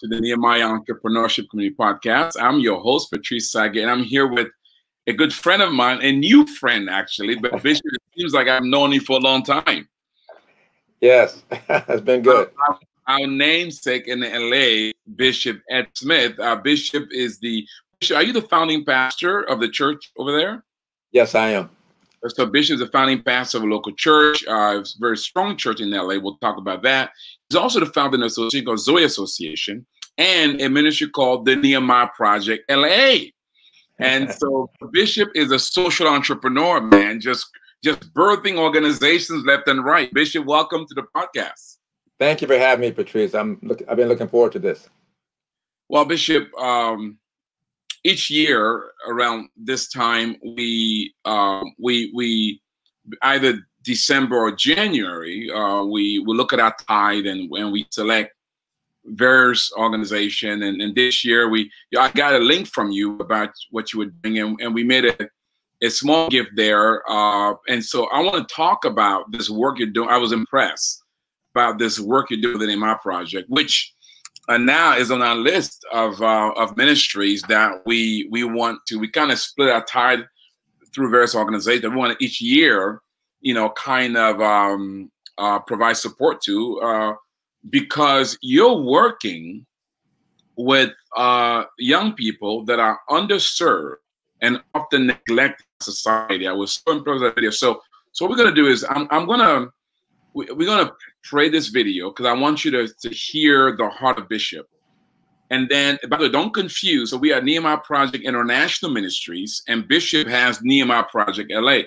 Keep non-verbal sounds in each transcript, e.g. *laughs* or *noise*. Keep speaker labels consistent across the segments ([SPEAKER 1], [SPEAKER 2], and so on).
[SPEAKER 1] to the Nehemiah Entrepreneurship Community Podcast. I'm your host, Patrice Tsague, and I'm here with a good friend of mine, a new friend actually, but *laughs* Bishop, it seems like I've known you for a long time.
[SPEAKER 2] Yes, *laughs* it's been good.
[SPEAKER 1] Our, our, namesake in LA, Bishop Ed Smith. Uh, Bishop is the, are you the founding pastor of the church over there?
[SPEAKER 2] Yes, I am.
[SPEAKER 1] So Bishop is the founding pastor of a local church, uh, very strong church in LA. We'll talk about that. He's also the founder of an association called Zoe Association and a ministry called the Nehemiah Project LA. And so Bishop is a social entrepreneur, man, just just birthing organizations left and right. Bishop, welcome to the podcast.
[SPEAKER 2] Thank you for having me, Patrice. I'm look, I've been looking forward to this.
[SPEAKER 1] Well, Bishop, um, each year around this time we uh, we we either December or January uh, we we look at our tithe and when we select various organization and, and this year we I got a link from you about what you were doing and, and we made a, a small gift there uh, and so I want to talk about this work you're doing I was impressed about this work you're doing in my project which uh, now is on our list of uh, of ministries that we we want to. We kind of split our tithe through various organizations. We want each year, you know, kind of um, uh, provide support to uh, because you're working with uh, young people that are underserved and often neglected society. I was so impressed with that video. So, so what we're gonna do is I'm I'm gonna we're gonna play this video because I want you to, to hear the heart of Bishop. And then, by the way, don't confuse. So we are Nehemiah Project International Ministries, and Bishop has Nehemiah Project LA.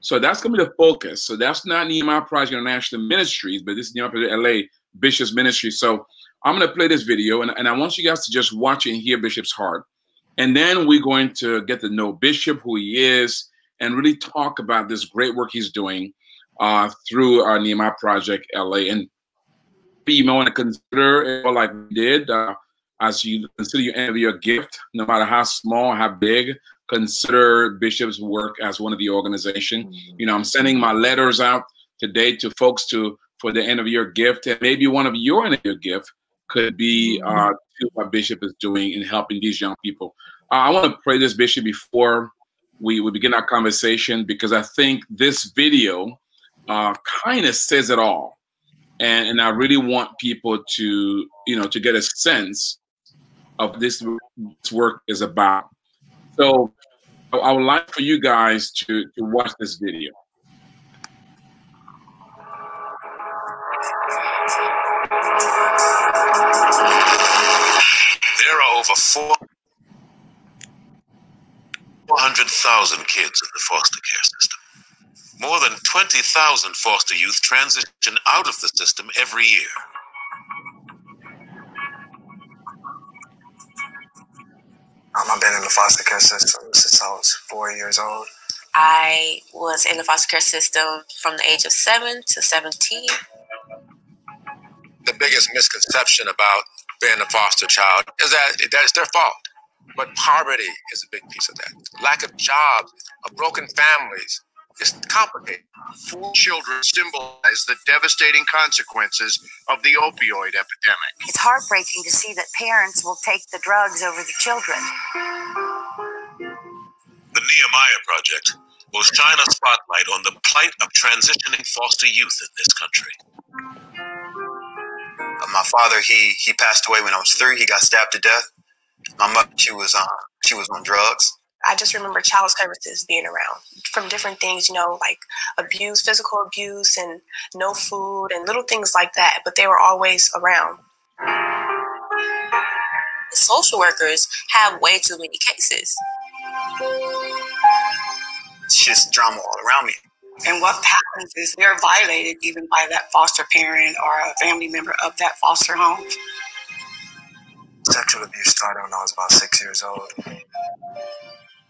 [SPEAKER 1] So that's going to be the focus. So that's not Nehemiah Project International Ministries, but this is Nehemiah Project LA Bishop's Ministry. So I'm going to play this video, and, and I want you guys to just watch and hear Bishop's heart. And then we're going to get to know Bishop, who he is, and really talk about this great work he's doing uh, through our Nehemiah Project LA. And you may want to consider, like we did, uh, as you consider your your gift, no matter how small, how big, consider Bishop's work as one of the organization. Mm-hmm. You know, I'm sending my letters out today to folks to for the end of your gift, and maybe one of your end of your gift could be mm-hmm. uh, to what Bishop is doing in helping these young people. Uh, I want to pray this Bishop before we, we begin our conversation because I think this video uh, kind of says it all. And, and I really want people to, you know, to get a sense of this, this work is about. So I would like for you guys to, to watch this video.
[SPEAKER 3] There are over 400,000 kids in the foster care system. More than 20,000 foster youth transition out of the system every year.
[SPEAKER 4] Um, I've been in the foster care system since I was four years old.
[SPEAKER 5] I was in the foster care system from the age of seven to 17.
[SPEAKER 6] The biggest misconception about being a foster child is that that it's their fault. But poverty is a big piece of that. Lack of jobs, of broken families, it's complicated.
[SPEAKER 7] Four children symbolize the devastating consequences of the opioid epidemic.
[SPEAKER 8] It's heartbreaking to see that parents will take the drugs over the children.
[SPEAKER 3] The Nehemiah Project will shine a spotlight on the plight of transitioning foster youth in this country.
[SPEAKER 4] Uh, my father, he he passed away when I was three. He got stabbed to death. My mother, she was on uh, she was on drugs.
[SPEAKER 5] I just remember child services being around from different things, you know, like abuse, physical abuse, and no food, and little things like that. But they were always around. The social workers have way too many cases.
[SPEAKER 4] It's just drama all around me.
[SPEAKER 9] And what happens is they're violated even by that foster parent or a family member of that foster home.
[SPEAKER 4] Sexual abuse started when I was about six years old.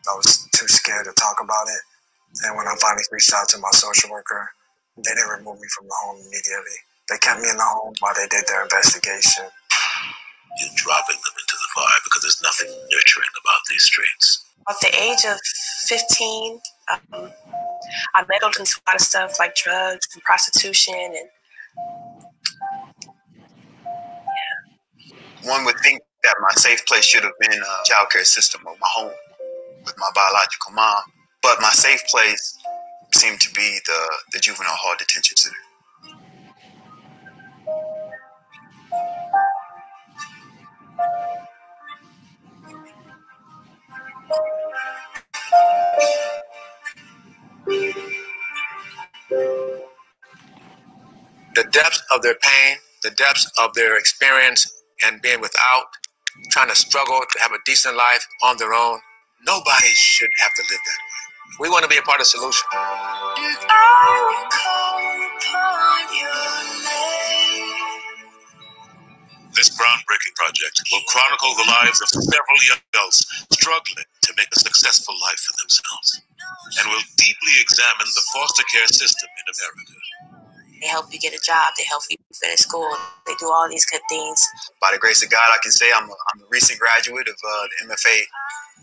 [SPEAKER 4] I was too scared to talk about it. And when I finally reached out to my social worker, they didn't remove me from the home immediately. They kept me in the home while they did their investigation.
[SPEAKER 3] You're dropping them into the fire because there's nothing nurturing about these streets.
[SPEAKER 5] At the age of 15, um, I meddled into a lot of stuff like drugs and prostitution and yeah.
[SPEAKER 10] one would think that my safe place should have been a child care system or my home with my biological mom, but my safe place seemed to be the, the juvenile hall detention center.
[SPEAKER 6] The depths of their pain, the depths of their experience and being without, trying to struggle to have a decent life on their own. Nobody should have to live that way. We want to be a part of the solution.
[SPEAKER 3] This groundbreaking project will chronicle the lives of several young adults struggling to make a successful life for themselves and will deeply examine the foster care system in America.
[SPEAKER 5] They help you get a job. They help you finish school. They do all these good things.
[SPEAKER 10] By the grace of God, I can say I'm a, I'm a recent graduate of uh, the MFA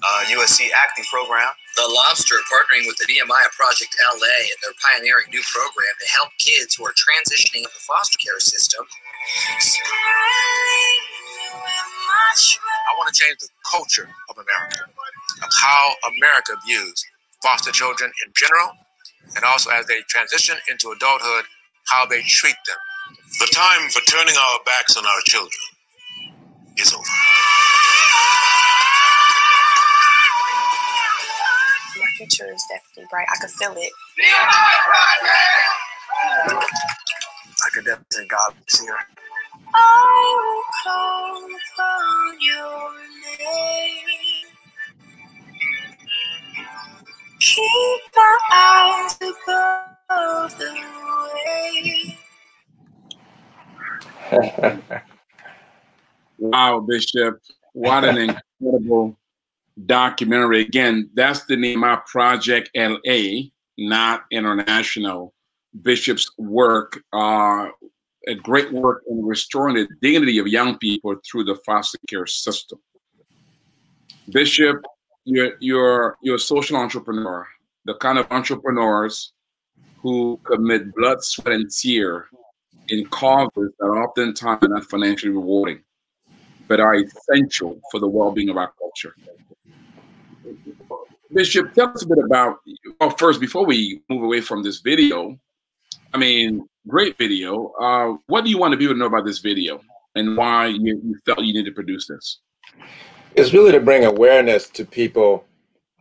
[SPEAKER 10] uh, USC acting program.
[SPEAKER 11] The Lobster partnering with the Nehemiah Project LA and their pioneering new program to help kids who are transitioning in the foster care system.
[SPEAKER 6] I want to change the culture of America, of how America views foster children in general, and also as they transition into adulthood, how they treat them.
[SPEAKER 3] The time for turning our backs on our children is over.
[SPEAKER 5] Future is definitely bright. I can feel it.
[SPEAKER 4] I could definitely say God is here.
[SPEAKER 12] I will call upon your name. Keep my eyes above the way. *laughs*
[SPEAKER 1] wow, Bishop. What an *laughs* incredible documentary. Again, that's the name of Project LA, not international. Bishop's work, uh, a great work in restoring the dignity of young people through the foster care system. Bishop, you're you're you're a social entrepreneur, the kind of entrepreneurs who commit blood, sweat, and tear in causes that oftentimes are not financially rewarding, but are essential for the well-being of our culture. Bishop, tell us a bit about. Well, first, before we move away from this video, I mean, great video. Uh, what do you want people to know about this video and why you, you felt you needed to produce this?
[SPEAKER 2] It's really to bring awareness to people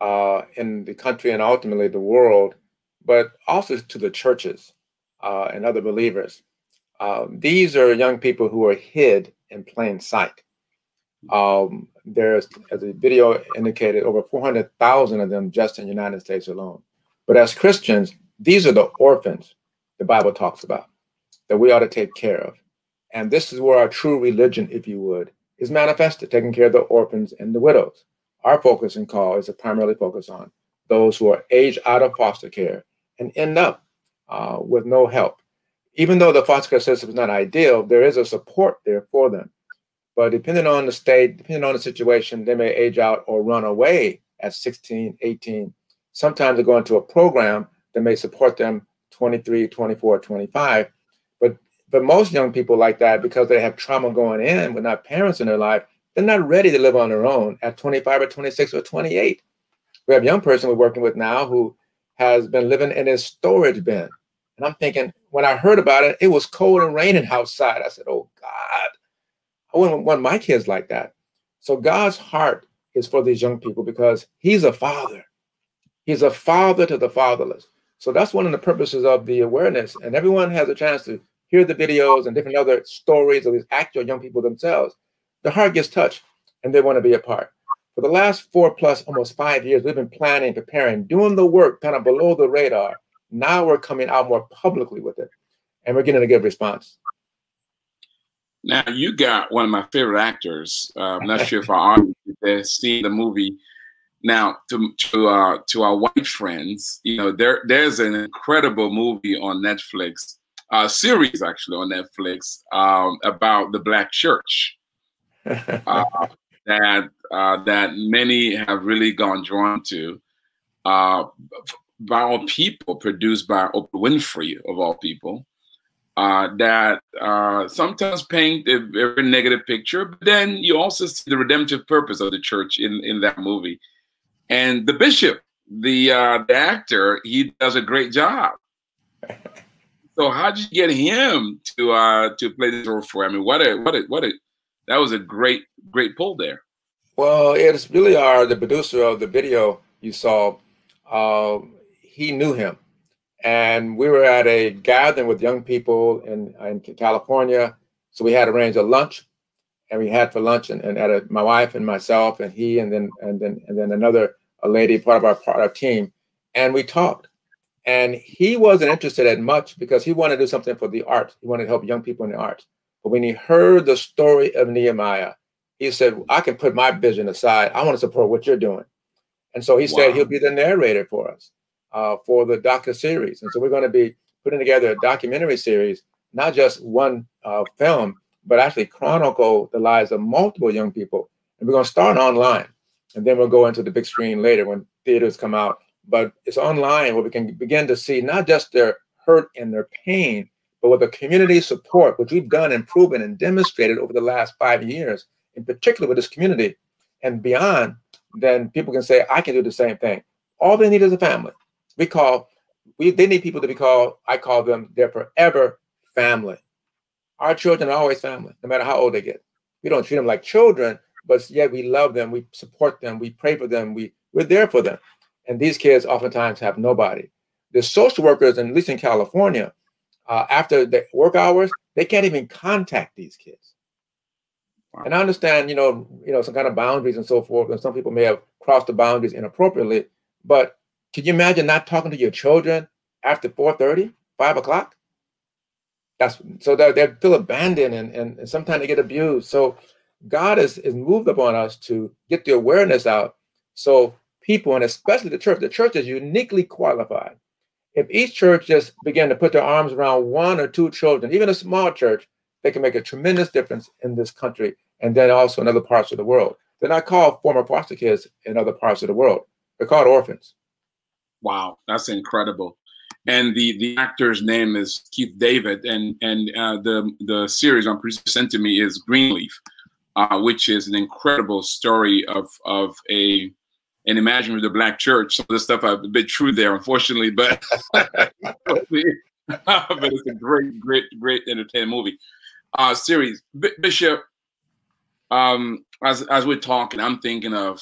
[SPEAKER 2] uh, in the country and ultimately the world, but also to the churches uh, and other believers. Um, these are young people who are hid in plain sight. Um, there's, as the video indicated, over 400,000 of them just in the United States alone. But as Christians, these are the orphans the Bible talks about that we ought to take care of. And this is where our true religion, if you would, is manifested, taking care of the orphans and the widows. Our focus and call is to primarily focus on those who are aged out of foster care and end up uh, with no help. Even though the foster care system is not ideal, there is a support there for them. But depending on the state, depending on the situation, they may age out or run away at 16, 18. Sometimes they go into a program that may support them 23, 24, 25. But but most young people like that because they have trauma going in with not parents in their life, they're not ready to live on their own at 25 or 26 or 28. We have a young person we're working with now who has been living in his storage bin. And I'm thinking, when I heard about it, it was cold and raining outside. I said, Oh God, I wouldn't want my kids like that. So God's heart is for these young people because He's a father. He's a father to the fatherless. So that's one of the purposes of the awareness. And everyone has a chance to hear the videos and different other stories of these actual young people themselves. The heart gets touched and they want to be a part. For the last four plus, almost five years, we've been planning, preparing, doing the work kind of below the radar. Now we're coming out more publicly with it and we're getting a good response.
[SPEAKER 1] Now you got one of my favorite actors. Uh, I'm not sure if our audience has seen the movie now, to to uh, to our white friends, you know, there there's an incredible movie on Netflix, uh, series actually on Netflix um, about the Black Church. *laughs* uh, that uh, that many have really gone drawn to. Uh, by all people, produced by Oprah Winfrey of all people. Uh, that uh, sometimes paint a very negative picture, but then you also see the redemptive purpose of the church in, in that movie. And the bishop, the uh, the actor, he does a great job. So how did you get him to uh, to play this role for? I mean, what a what a what a that was a great great pull there.
[SPEAKER 2] Well, it's really our the producer of the video you saw. Uh, he knew him, and we were at a gathering with young people in in California. So we had arranged a lunch, and we had for lunch, and, and at a, my wife and myself, and he, and then and then and then another a lady, part of our part of our team, and we talked. And he wasn't interested in much because he wanted to do something for the art. He wanted to help young people in the arts. But when he heard the story of Nehemiah, he said, I can put my vision aside. I want to support what you're doing. And so he wow. said he'll be the narrator for us uh, for the docu series. And so we're going to be putting together a documentary series, not just one uh, film, but actually chronicle the lives of multiple young people. And we're going to start online. And then we'll go into the big screen later when theaters come out. But it's online where we can begin to see not just their hurt and their pain, but with the community support, which we've done and proven and demonstrated over the last five years, in particular with this community and beyond, then people can say, I can do the same thing. All they need is a family. We call, we they need people to be called, I call them their forever family. Our children are always family, no matter how old they get. We don't treat them like children, but yet we love them, we support them, we pray for them, we, we're there for them. And these kids oftentimes have nobody. The social workers, and at least in California, uh, after the work hours, they can't even contact these kids. Wow. And I understand, you know, you know, some kind of boundaries and so forth, and some people may have crossed the boundaries inappropriately. But can you imagine not talking to your children after 4:30, 5 o'clock? That's so they're, they feel abandoned and, and, and sometimes they get abused. So God is, is moved upon us to get the awareness out. So people, and especially the church, the church is uniquely qualified if each church just began to put their arms around one or two children, even a small church, they can make a tremendous difference in this country and then also in other parts of the world. They're not called former foster kids in other parts of the world. They're called orphans.
[SPEAKER 1] Wow, that's incredible. And the the actor's name is Keith David, and and uh, the the series on sent to me is Greenleaf, uh, which is an incredible story of of a an imagine of the black church. Some of the stuff I've been true there, unfortunately, but *laughs* but it's a great, great, great entertaining movie. Uh, series B- Bishop. Um, as as we're talking, I'm thinking of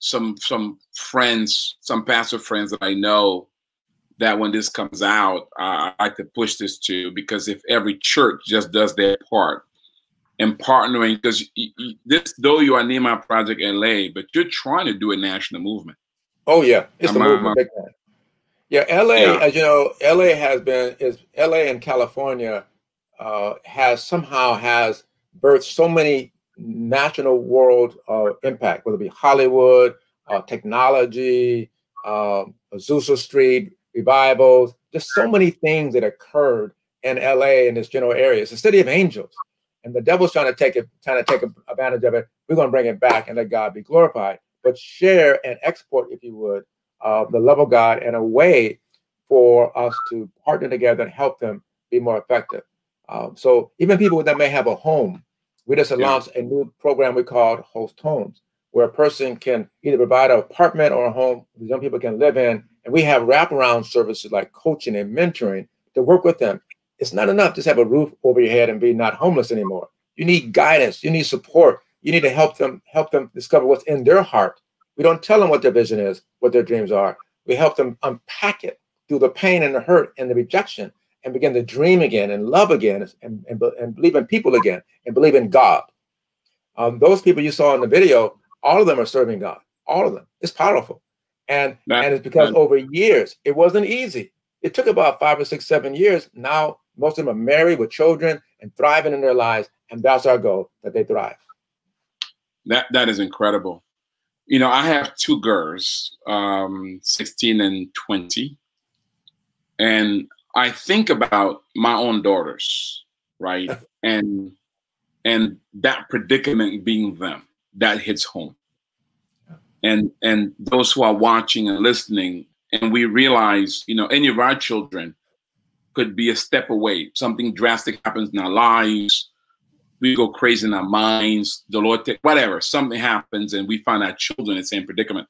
[SPEAKER 1] some some friends, some pastor friends that I know that when this comes out, uh, I could push this to because if every church just does their part, and partnering because this though you are Nehemiah Project LA, but you're trying to do a national movement.
[SPEAKER 2] Oh yeah, it's Am a movement. Yeah, LA, yeah. as you know, LA has been is LA and California uh, has somehow has birthed so many national world uh, impact, whether it be Hollywood, uh, technology, um, Azusa Street revivals, just so many things that occurred in LA in this general area. It's a city of angels and the devil's trying to take it, trying to take advantage of it. We're going to bring it back and let God be glorified. But share and export, if you would, uh, the love of God and a way for us to partner together and help them be more effective. Um, so even people that may have a home, we just announced yeah. a new program we called Host Homes, where a person can either provide an apartment or a home young people can live in, and we have wraparound services like coaching and mentoring to work with them it's not enough just have a roof over your head and be not homeless anymore. You need guidance. You need support. You need to help them help them discover what's in their heart. We don't tell them what their vision is, what their dreams are. We help them unpack it through the pain and the hurt and the rejection and begin to dream again and love again and, and, and believe in people again and believe in God. Um, those people you saw in the video, all of them are serving God. All of them. It's powerful. And, and it's because over years, it wasn't easy. It took about five or six, seven years. Now most of them are married with children and thriving in their lives, and that's our goal that they thrive.
[SPEAKER 1] That that is incredible. You know, I have two girls, um, 16 and 20, and I think about my own daughters, right? *laughs* and and that predicament being them, that hits home. And and those who are watching and listening, and we realize, you know, any of our children could be a step away. Something drastic happens in our lives. We go crazy in our minds. The Lord, take, whatever, something happens, and we find our children in the same predicament.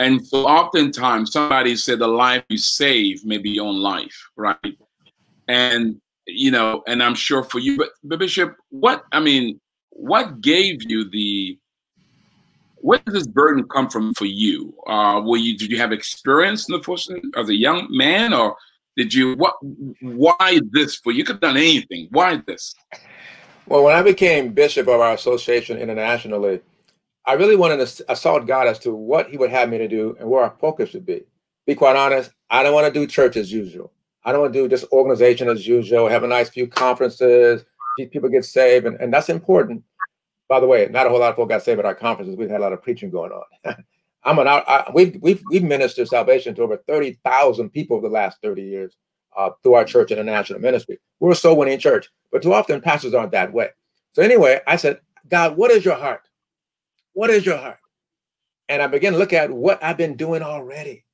[SPEAKER 1] And so, oftentimes, somebody said the life you save may be your own life, right? And you know, and I'm sure for you, but, but Bishop, what I mean, what gave you the where did this burden come from for you? Uh, were you did you have experience in the force as a young man, or did you what? Why this for you? Could have done anything. Why this?
[SPEAKER 2] Well, when I became bishop of our association internationally, I really wanted to assault God as to what He would have me to do and where our focus should be. Be quite honest, I don't want to do church as usual. I don't want to do just organization as usual. Have a nice few conferences, people get saved, and, and that's important. By the way, not a whole lot of folk got saved at our conferences. We've had a lot of preaching going on. *laughs* I'm an I, we've we've we've ministered salvation to over thirty thousand people over the last thirty years uh, through our church and international ministry. We're a soul winning church, but too often pastors aren't that way. So anyway, I said, God, what is your heart? What is your heart? And I began to look at what I've been doing already.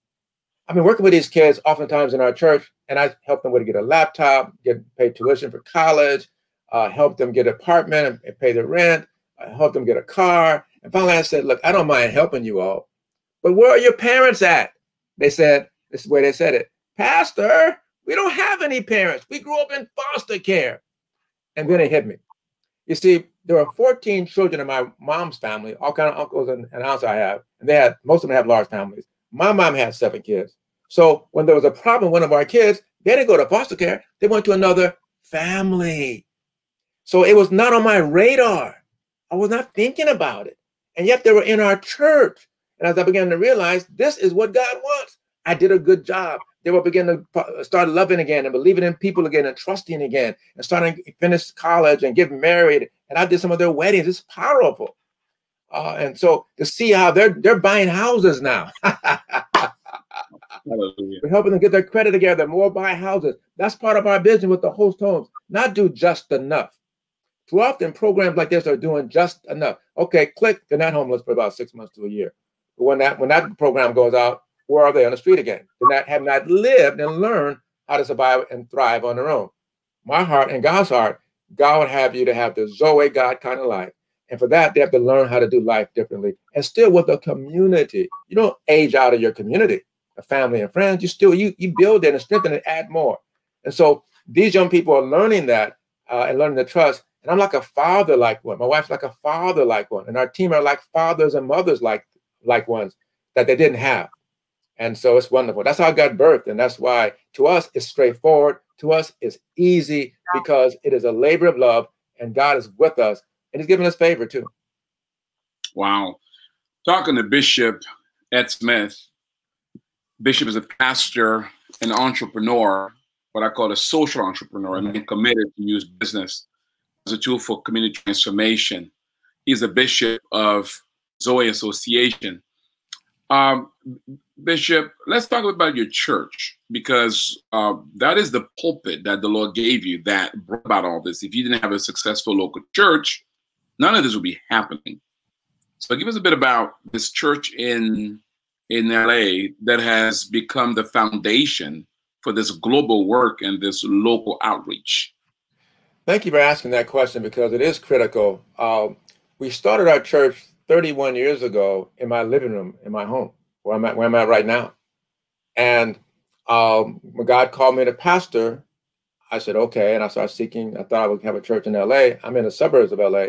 [SPEAKER 2] I've been working with these kids oftentimes in our church, and I help them with to get a laptop, get paid tuition for college, uh, help them get an apartment and, and pay the rent, I uh, help them get a car. And finally, I said, "Look, I don't mind helping you all, but where are your parents at? They said, this is the way they said it. Pastor, we don't have any parents. We grew up in foster care. And then it hit me. You see, there were 14 children in my mom's family, all kind of uncles and, and aunts I have. And they had most of them have large families. My mom had seven kids. So when there was a problem with one of our kids, they didn't go to foster care. They went to another family. So it was not on my radar. I was not thinking about it. And yet they were in our church. And as I began to realize this is what God wants, I did a good job. They were beginning to start loving again and believing in people again and trusting again and starting to finish college and get married. And I did some of their weddings. It's powerful. Uh, and so to see how they're they're buying houses now. *laughs* We're helping them get their credit together, more buy houses. That's part of our business with the host homes. Not do just enough. Too often, programs like this are doing just enough. Okay, click, they're not homeless for about six months to a year. But when that when that program goes out, where are they on the street again? They not have not lived and learned how to survive and thrive on their own. My heart and God's heart, God would have you to have the Zoe God kind of life. And for that, they have to learn how to do life differently and still with the community. You don't age out of your community, a family and friends. You still you you build it and strengthen it, add more. And so these young people are learning that uh, and learning to trust. And I'm like a father like one. My wife's like a father like one. And our team are like fathers and mothers like like ones that they didn't have. And so it's wonderful. That's how God birthed. And that's why to us it's straightforward. To us it's easy because it is a labor of love and God is with us and he's giving us favor too.
[SPEAKER 1] Wow. Talking to Bishop Ed Smith. Bishop is a pastor, an entrepreneur, what I call a social entrepreneur, and committed to use business as a tool for community transformation. He's a bishop of Zoe Association. Um, Bishop, let's talk about your church because uh, that is the pulpit that the Lord gave you that brought about all this. If you didn't have a successful local church, none of this would be happening. So, give us a bit about this church in in LA that has become the foundation for this global work and this local outreach.
[SPEAKER 2] Thank you for asking that question because it is critical. Um, we started our church 31 years ago in my living room in my home, where I'm at, where I'm at right now. And um, when God called me to pastor, I said, okay. And I started seeking, I thought I would have a church in LA. I'm in the suburbs of LA.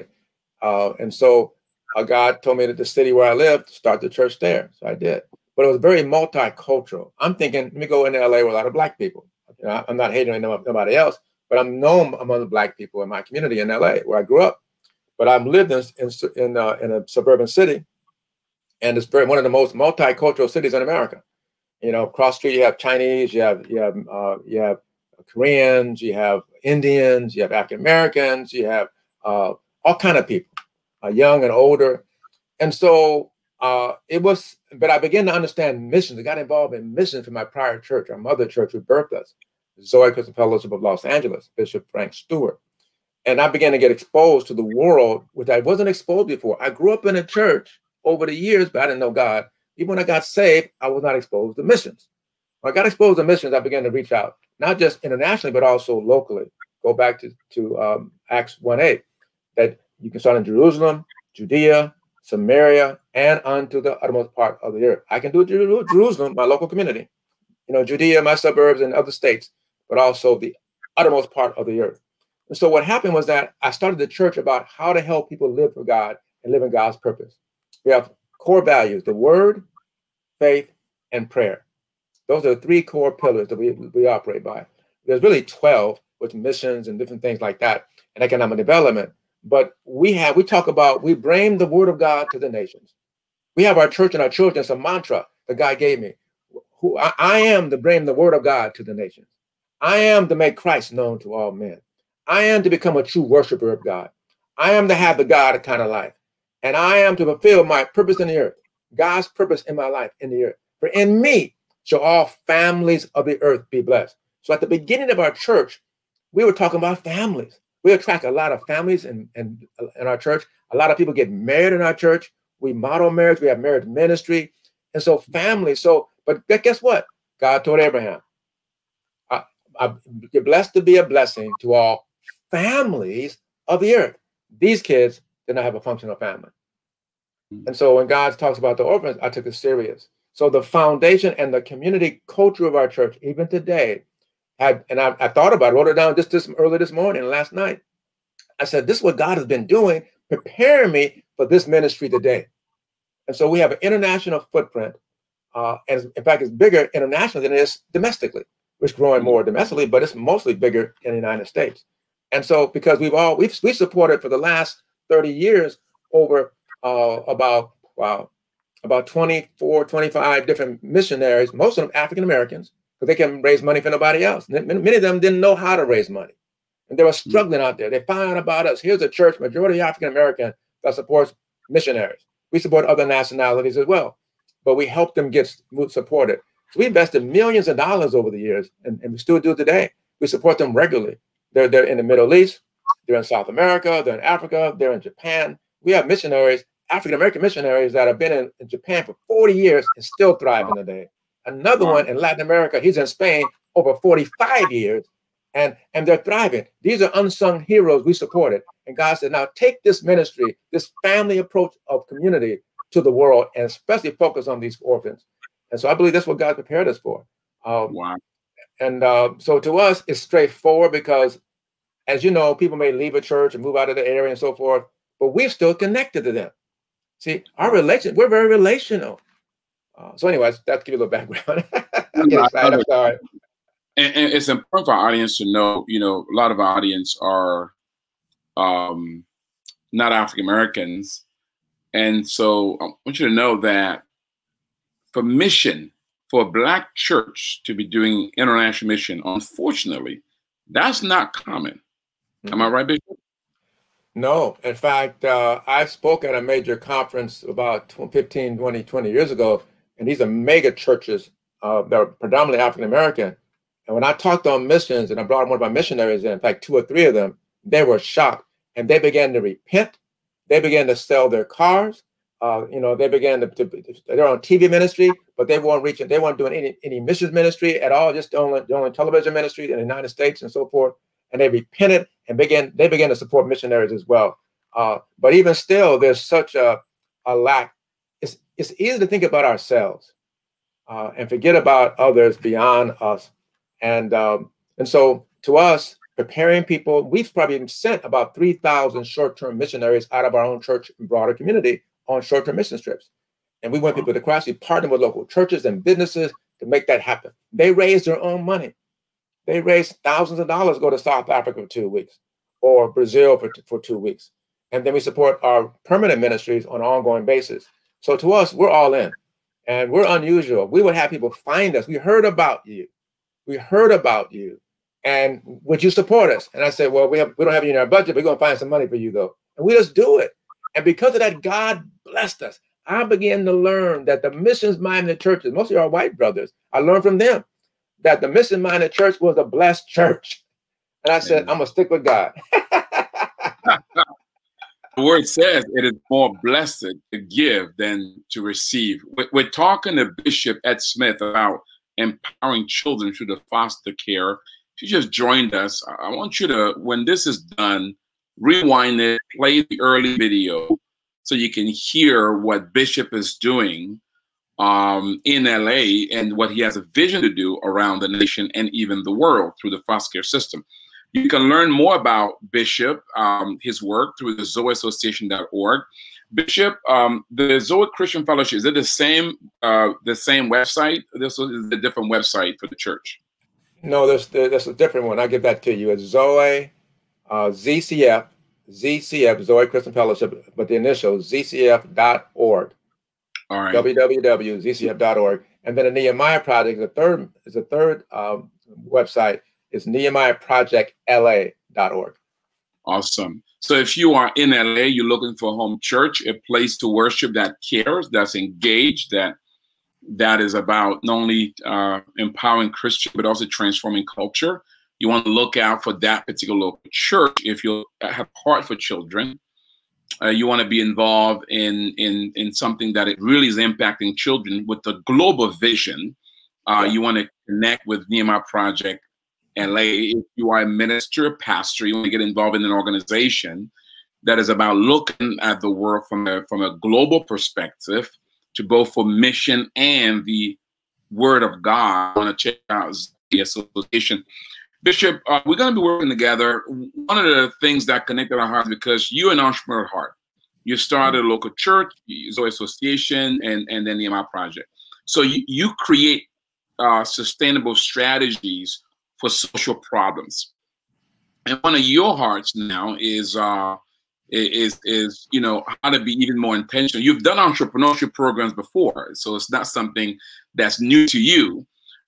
[SPEAKER 2] Uh, and so uh, God told me that the city where I lived, start the church there. So I did. But it was very multicultural. I'm thinking, let me go into LA with a lot of black people. You know, I'm not hating on nobody else, but I'm known among the black people in my community in LA where I grew up. But I'm lived in in in, uh, in a suburban city, and it's very one of the most multicultural cities in America. You know, cross street you have Chinese, you have you have uh, you have Koreans, you have Indians, you have African Americans, you have uh, all kind of people, uh, young and older, and so uh, it was. But I began to understand missions. I got involved in missions from my prior church, our mother church, who birthed us. Zoe Christian Fellowship of Los Angeles, Bishop Frank Stewart. And I began to get exposed to the world, which I wasn't exposed before. I grew up in a church over the years, but I didn't know God. Even when I got saved, I was not exposed to missions. When I got exposed to missions, I began to reach out not just internationally, but also locally. Go back to, to um, Acts 1 8, that you can start in Jerusalem, Judea, Samaria, and unto the uttermost part of the earth. I can do Jerusalem, my local community, you know, Judea, my suburbs, and other states, but also the uttermost part of the earth. So what happened was that I started the church about how to help people live for God and live in God's purpose. We have core values the word, faith, and prayer. Those are the three core pillars that we, we operate by. There's really 12 with missions and different things like that and economic development. But we have, we talk about, we bring the word of God to the nations. We have our church and our children, it's a mantra that God gave me. Who I, I am to bring the word of God to the nations. I am to make Christ known to all men. I am to become a true worshiper of God. I am to have the God kind of life. And I am to fulfill my purpose in the earth, God's purpose in my life in the earth. For in me shall all families of the earth be blessed. So at the beginning of our church, we were talking about families. We attract a lot of families in, in, in our church. A lot of people get married in our church. We model marriage. We have marriage ministry. And so family. So, but guess what? God told Abraham, I, I, you're blessed to be a blessing to all families of the earth. These kids did not have a functional family. Mm. And so when God talks about the orphans, I took it serious. So the foundation and the community culture of our church, even today, had and I, I thought about it, wrote it down just this early this morning, last night. I said, this is what God has been doing, preparing me for this ministry today. And so we have an international footprint. Uh, and in fact, it's bigger internationally than it is domestically. It's growing more domestically, but it's mostly bigger in the United States. And so because we've all we've we supported for the last 30 years over uh, about wow about 24 25 different missionaries most of them african americans because they can raise money for nobody else. Many of them didn't know how to raise money. And they were hmm. struggling out there. They found about us. Here's a church majority african american that supports missionaries. We support other nationalities as well but we help them get supported. So we invested millions of dollars over the years and, and we still do today. We support them regularly they're, they're in the middle east they're in south america they're in africa they're in japan we have missionaries African American missionaries that have been in, in, Japan for 40 years and still thriving today. Another one in Latin America, he's in Spain over 45 years and, and they're thriving. These are unsung heroes we supported. And God said, now take this ministry, this family approach of community to the world and especially focus on these orphans. And so I believe that's what God prepared us for. Um, wow. And uh, so to us, it's straightforward because, as you know, people may leave a church and move out of the area and so forth, but we're still connected to them. See, our relation, we're very relational. Uh, so, anyways, that's give you a little background. *laughs* I'm
[SPEAKER 1] excited. I'm sorry. And, and, it's important for our audience to know, you know, a lot of our audience are um, not African Americans. And so I want you to know that for mission, for a black church to be doing international mission, unfortunately, that's not common. Mm-hmm. Am I right, Bishop?
[SPEAKER 2] No, in fact, uh, I spoke at a major conference about 15, 20, 20 years ago, and these are mega churches uh, that are predominantly African American. And when I talked on missions, and I brought one of my missionaries in, in fact, two or three of them, they were shocked, and they began to repent. They began to sell their cars. Uh, you know, they began to, to, they're on TV ministry, but they weren't reaching, they weren't doing any, any missions ministry at all, just only, only television ministry in the United States and so forth and they repented and began they began to support missionaries as well. Uh, but even still, there's such a, a lack. It's it's easy to think about ourselves uh, and forget about others beyond us. And um, and so to us, preparing people, we've probably sent about 3,000 short-term missionaries out of our own church and broader community on short-term mission trips. And we want people to actually partner with local churches and businesses to make that happen. They raise their own money. They raise thousands of dollars, go to South Africa for two weeks or Brazil for, for two weeks. And then we support our permanent ministries on an ongoing basis. So to us, we're all in and we're unusual. We would have people find us. We heard about you. We heard about you. And would you support us? And I said, well, we, have, we don't have you in our budget. We're going to find some money for you, though. And we just do it. And because of that, God blessed us. I began to learn that the missions minded churches, mostly our white brothers, I learned from them that the mission minded church was a blessed church. And I said, I'm going to stick with God. *laughs*
[SPEAKER 1] the word says it is more blessed to give than to receive. We're talking to Bishop Ed Smith about empowering children through the foster care. If you just joined us, I want you to, when this is done, rewind it, play the early video so you can hear what Bishop is doing um, in LA and what he has a vision to do around the nation and even the world through the foster care system. You can learn more about Bishop, um, his work through the zoeassociation.org. Bishop, um, the Zoe Christian Fellowship, is it the same uh, the same website? This is a different website for the church.
[SPEAKER 2] No, there's there's a different one. I'll give that to you. It's Zoe uh, ZCF, ZCF, Zoe Christian Fellowship, but the initial ZCF.org.
[SPEAKER 1] All right.
[SPEAKER 2] www.zcf.org. And then the Nehemiah Project, the third is the third um, website is nehemiahprojectla.org.
[SPEAKER 1] Awesome. So if you are in LA, you're looking for a home church, a place to worship that cares, that's engaged, that that is about not only uh, empowering Christian but also transforming culture. You want to look out for that particular local church if you have heart for children. Uh, you want to be involved in in in something that it really is impacting children with the global vision. Uh. You want to connect with Nehemiah Project LA, if you are a minister, a pastor, you want to get involved in an organization that is about looking at the world from a from a global perspective to both for mission and the word of God. I want to check out the association. Bishop, uh, we're going to be working together. One of the things that connected our hearts because you're an entrepreneur at heart. You started a local church, Zoe Association, and, and then the Nehemiah Project. So you, you create uh, sustainable strategies for social problems. And one of your hearts now is uh, is is you know how to be even more intentional. You've done entrepreneurship programs before, so it's not something that's new to you.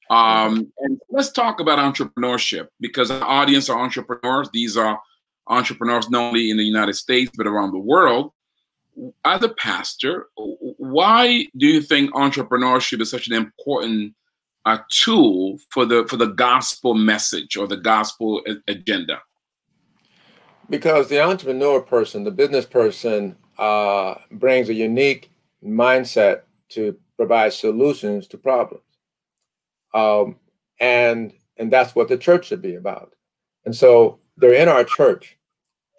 [SPEAKER 1] Um, and let's talk about entrepreneurship because our audience are entrepreneurs. These are entrepreneurs not only in the United States but around the world. As a pastor, why do you think entrepreneurship is such an important a tool for the for the gospel message or the gospel agenda?
[SPEAKER 2] Because the entrepreneur person, the business person, uh, brings a unique mindset to provide solutions to problems, um, and and that's what the church should be about. And so they're in our church,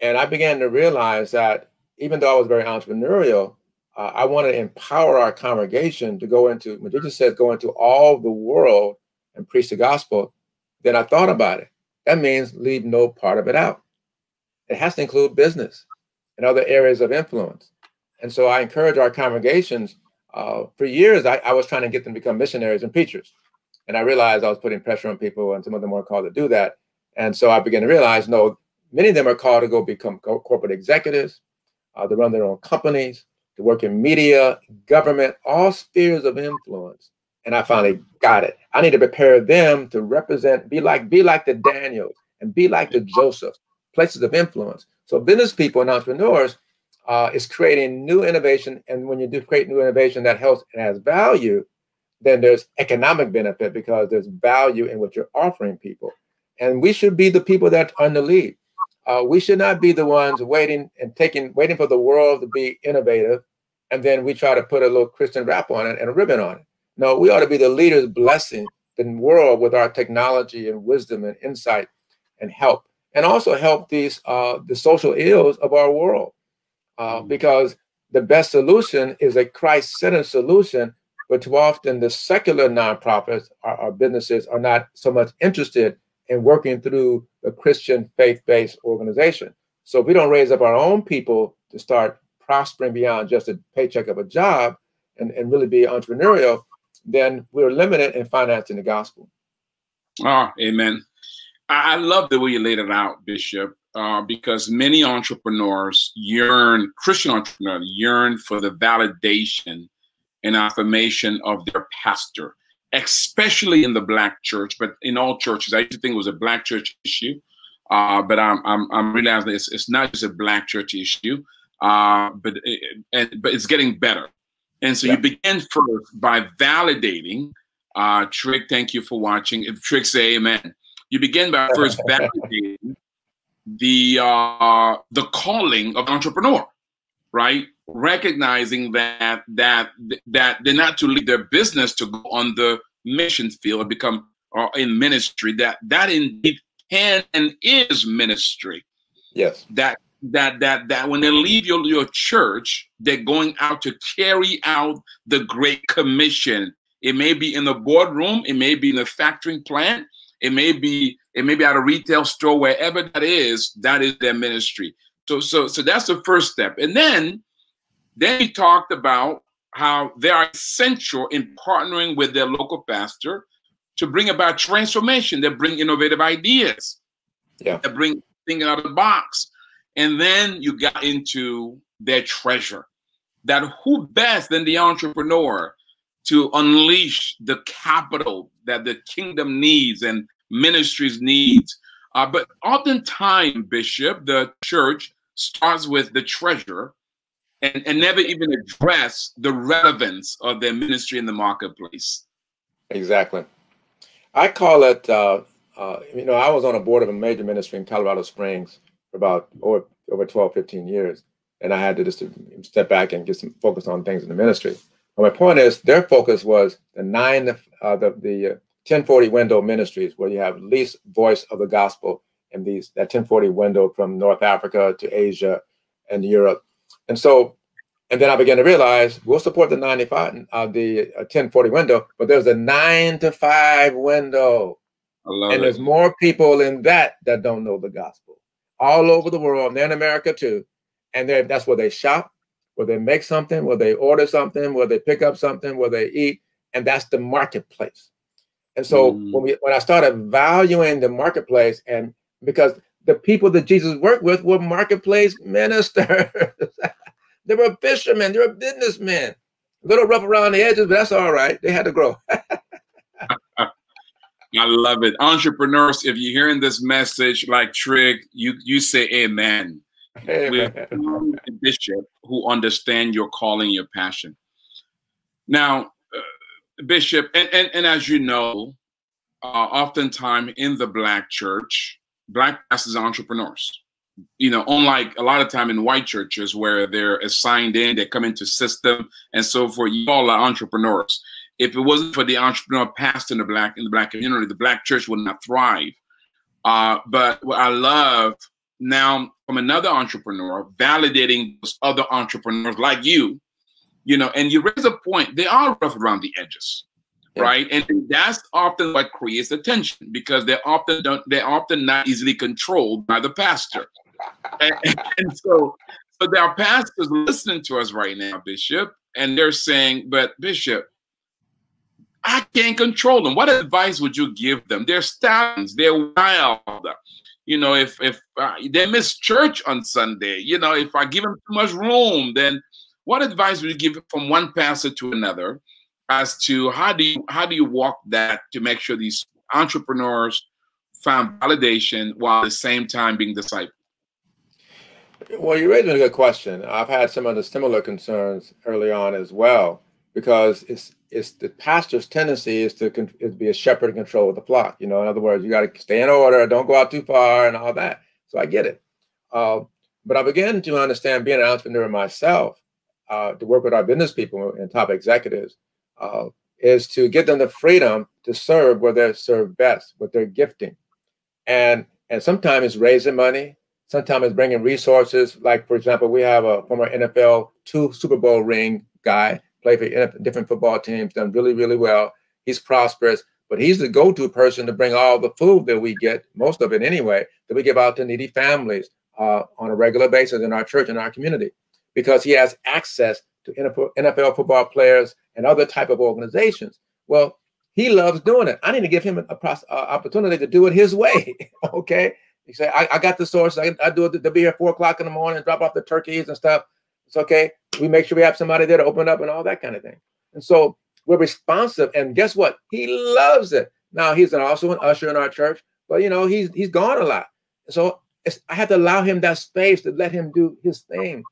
[SPEAKER 2] and I began to realize that even though I was very entrepreneurial, uh, I want to empower our congregation to go into, when Jesus says go into all the world and preach the gospel, then I thought about it. That means leave no part of it out. It has to include business and other areas of influence. And so I encourage our congregations. Uh, for years, I, I was trying to get them to become missionaries and preachers. And I realized I was putting pressure on people, and some of them weren't called to do that. And so I began to realize no, many of them are called to go become corporate executives, uh, to run their own companies, to work in media, government, all spheres of influence. And I finally got it. I need to prepare them to represent, be like, be like the Daniels and be like the Josephs, places of influence. So business people and entrepreneurs uh, is creating new innovation. And when you do create new innovation that helps and has value, then there's economic benefit because there's value in what you're offering people. And we should be the people that are in the lead. Uh, we should not be the ones waiting and taking, waiting for the world to be innovative, and then we try to put a little Christian wrap on it and a ribbon on it. No, we ought to be the leaders blessing the world with our technology and wisdom and insight and help, and also help these uh, the social ills of our world, uh, mm-hmm. because the best solution is a Christ-centered solution. But too often, the secular nonprofits or, or businesses are not so much interested in working through a Christian faith-based organization. So if we don't raise up our own people to start prospering beyond just a paycheck of a job and, and really be entrepreneurial, then we're limited in financing the gospel.
[SPEAKER 1] Oh, amen. I, I love the way you laid it out, Bishop, uh, because many entrepreneurs yearn, Christian entrepreneurs yearn for the validation and affirmation of their pastor especially in the black church, but in all churches. I used to think it was a black church issue, uh, but I'm, I'm, I'm realizing it's, it's not just a black church issue, uh, but it, and, but it's getting better. And so yeah. you begin first by validating. Uh, Trick, thank you for watching. If Trick say Amen, you begin by first *laughs* validating the uh, the calling of entrepreneur, right? Recognizing that that that they're not to leave their business to go on the mission field or become or in ministry, that that indeed can and is ministry.
[SPEAKER 2] Yes.
[SPEAKER 1] That that that that when they leave your, your church, they're going out to carry out the Great Commission. It may be in the boardroom, it may be in the factoring plant, it may be it may be at a retail store, wherever that is, that is their ministry. So so so that's the first step. And then then he talked about how they are essential in partnering with their local pastor to bring about transformation. They bring innovative ideas.
[SPEAKER 2] Yeah.
[SPEAKER 1] They bring thinking out of the box. And then you got into their treasure. That who best than the entrepreneur to unleash the capital that the kingdom needs and ministries needs. Uh, but oftentimes, Bishop, the church starts with the treasure and, and never even address the relevance of their ministry in the marketplace.
[SPEAKER 2] Exactly. I call it, uh, uh, you know, I was on a board of a major ministry in Colorado Springs for about over, over 12, 15 years. And I had to just step back and get some focus on things in the ministry. But my point is, their focus was the nine, uh, the, the 1040 window ministries, where you have least voice of the gospel in these, that 1040 window from North Africa to Asia and Europe. And so and then I began to realize we'll support the 95, uh, the uh, 1040 window, but there's a nine to five window. and
[SPEAKER 1] it.
[SPEAKER 2] there's more people in that that don't know the gospel all over the world, and they're in America too. And that's where they shop, where they make something, where they order something, where they pick up something, where they eat. And that's the marketplace. And so
[SPEAKER 1] Mm.
[SPEAKER 2] when we when I started valuing the marketplace, and because the people that Jesus worked with were marketplace ministers. *laughs* they were fishermen, they were businessmen. A little rough around the edges, but that's all right. They had to grow. *laughs*
[SPEAKER 1] I love it. Entrepreneurs, if you're hearing this message like Trig, you you say amen. With a bishop who understand your calling, your passion. Now, uh, Bishop, and, and, and as you know, uh, oftentimes in the Black church, Black pastors are entrepreneurs. You know, unlike a lot of time in white churches where they're assigned in, they come into system and so forth. You all are entrepreneurs. If it wasn't for the entrepreneur pastor in the black in the black community, the black church would not thrive. Uh, but what I love now from another entrepreneur, validating those other entrepreneurs like you, you know, and you raise a point, they are rough around the edges, right? And that's often what creates the tension because they're often don't they're often not easily controlled by the pastor. *laughs* and, and so there are pastors listening to us right now, Bishop, and they're saying, but Bishop, I can't control them. What advice would you give them? They're stallions. They're wild. You know, if if uh, they miss church on Sunday, you know, if I give them too much room, then what advice would you give from one pastor to another as to how do you how do you walk that to make sure these entrepreneurs find validation while at the same time being discipled?
[SPEAKER 2] Well, you raised a good question. I've had some of the similar concerns early on as well, because it's it's the pastor's tendency is to is be a shepherd and control of the flock. You know, in other words, you got to stay in order, don't go out too far, and all that. So I get it. Uh, but I began to understand being an entrepreneur myself, uh, to work with our business people and top executives, uh, is to give them the freedom to serve where they're served best, with their gifting, and and sometimes it's raising money, sometimes it's bringing resources. Like for example, we have a former NFL two Super Bowl ring guy, played for different football teams, done really really well. He's prosperous, but he's the go-to person to bring all the food that we get, most of it anyway, that we give out to needy families uh, on a regular basis in our church and our community, because he has access to NFL football players and other type of organizations. Well, he loves doing it. I need to give him a, a, a uh, opportunity to do it his way. *laughs* okay. He said, I, I, got the source. I, I do it. They'll be here four o'clock in the morning, drop off the turkeys and stuff. It's okay. We make sure we have somebody there to open up and all that kind of thing. And so we're responsive. And guess what? He loves it. Now he's an, also an usher in our church, but you know he's he's gone a lot. So I had to allow him that space to let him do his thing.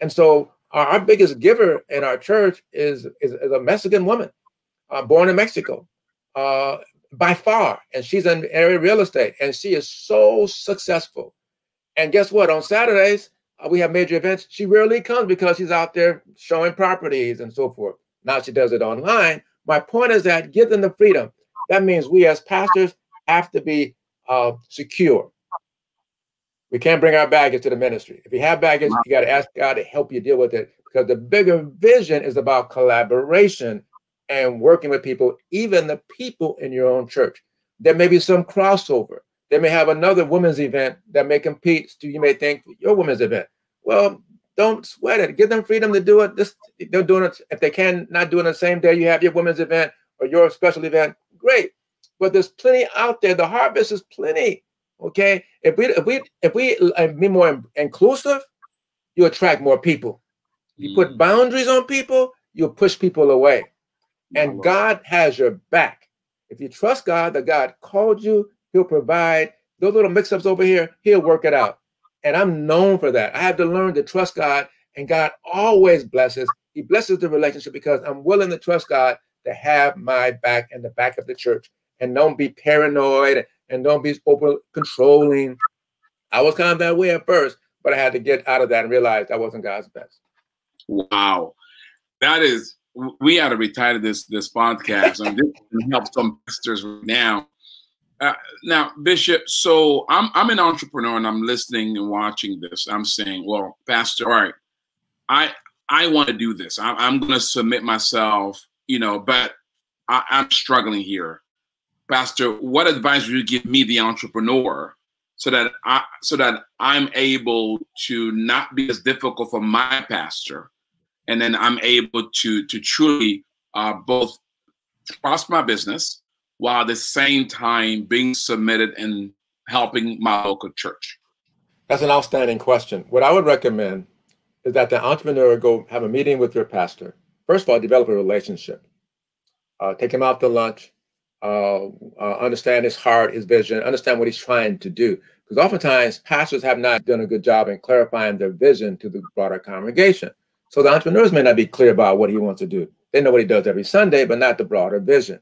[SPEAKER 2] And so our, our biggest giver in our church is is, is a Mexican woman, uh, born in Mexico, uh, by far, and she's in area real estate, and she is so successful. And guess what? On Saturdays uh, we have major events. She rarely comes because she's out there showing properties and so forth. Now she does it online, my point is that give them the freedom. That means we as pastors have to be uh, secure. We can't bring our baggage to the ministry. If you have baggage, you got to ask God to help you deal with it because the bigger vision is about collaboration and working with people, even the people in your own church. There may be some crossover. They may have another women's event that may compete. So you may think your women's event. Well, don't sweat it. Give them freedom to do it. This they're doing it. If they can not do it on the same day, you have your women's event or your special event. Great. But there's plenty out there. The harvest is plenty. Okay. If we if we if we uh, be more inclusive, you attract more people. You put
[SPEAKER 1] Mm.
[SPEAKER 2] boundaries on people, you'll push people away. And God has your back. If you trust God, that God called you, He'll provide. Those little mix-ups over here, He'll work it out. And I'm known for that. I have to learn to trust God, and God always blesses. He blesses the relationship because I'm willing to trust God to have my back and the back of the church. And don't be paranoid and don't be over controlling. I was kind of that way at first, but I had to get out of that and realize that wasn't God's best.
[SPEAKER 1] Wow, that is. We ought to retire this this podcast, and this can help some pastors right now. Uh, now, Bishop, so I'm I'm an entrepreneur, and I'm listening and watching this. I'm saying, well, Pastor, all right, I I want to do this. I, I'm going to submit myself, you know, but I, I'm struggling here. Pastor, what advice would you give me, the entrepreneur, so that I so that I'm able to not be as difficult for my pastor, and then I'm able to to truly uh, both prosper my business while at the same time being submitted and helping my local church.
[SPEAKER 2] That's an outstanding question. What I would recommend is that the entrepreneur go have a meeting with your pastor. First of all, develop a relationship. Uh, take him out to lunch. Uh, uh, understand his heart, his vision. Understand what he's trying to do. Because oftentimes pastors have not done a good job in clarifying their vision to the broader congregation. So the entrepreneurs may not be clear about what he wants to do. They know what he does every Sunday, but not the broader vision.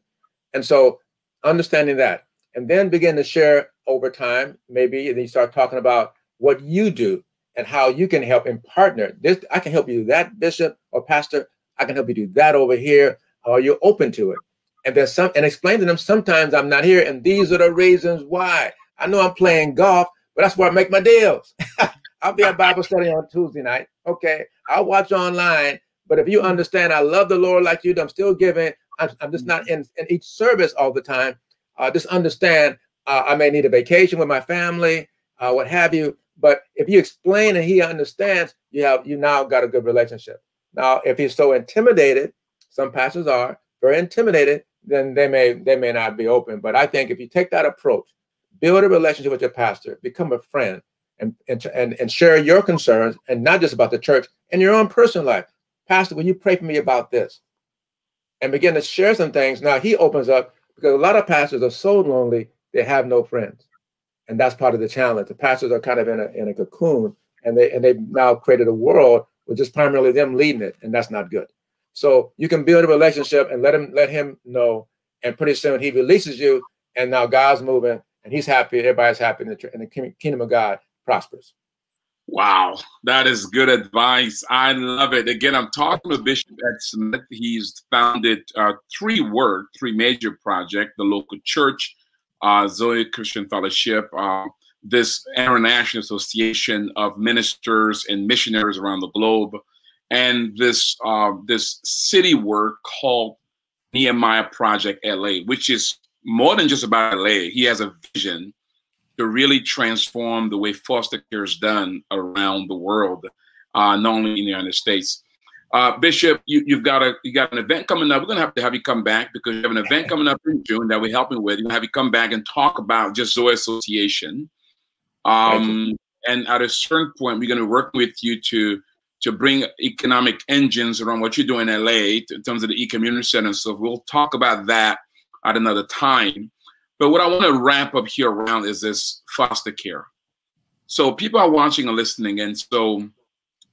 [SPEAKER 2] And so understanding that, and then begin to share over time, maybe, and then you start talking about what you do and how you can help and partner. This I can help you do that, bishop or pastor. I can help you do that over here. Are you open to it? And there's some and explain to them sometimes I'm not here, and these are the reasons why. I know I'm playing golf, but that's where I make my deals. *laughs* I'll be at Bible study on Tuesday night. Okay. I'll watch online. But if you understand, I love the Lord like you I'm still giving. I'm, I'm just not in, in each service all the time. Uh, just understand uh, I may need a vacation with my family, uh, what have you. But if you explain and he understands, you have you now got a good relationship. Now, if he's so intimidated, some pastors are very intimidated, then they may they may not be open. But I think if you take that approach, build a relationship with your pastor, become a friend, and and and, share your concerns, and not just about the church and your own personal life. Pastor, will you pray for me about this? And begin to share some things. Now he opens up because a lot of pastors are so lonely they have no friends, and that's part of the challenge. The pastors are kind of in a in a cocoon, and they and they've now created a world with just primarily them leading it, and that's not good. So you can build a relationship and let him let him know, and pretty soon he releases you, and now God's moving, and he's happy. Everybody's happy, and the, and the kingdom of God prospers.
[SPEAKER 1] Wow, that is good advice. I love it. Again, I'm talking to Bishop Ed Smith. He's founded uh, three work, three major projects: the local church, uh, Zoe Christian Fellowship, uh, this international association of ministers and missionaries around the globe, and this uh, this city work called Nehemiah Project LA, which is more than just about LA. He has a vision to really transform the way foster care is done around the world, uh, not only in the United States. Uh, Bishop, you, you've got a you got an event coming up. We're gonna have to have you come back because you have an event coming up in June that we're helping with. We're gonna have you come back and talk about just Zoe Association. Um, and at a certain point, we're gonna work with you to to bring economic engines around what you do in LA in terms of the e-community center. So we'll talk about that at another time. But what I want to wrap up here around is this foster care. So people are watching and listening, and so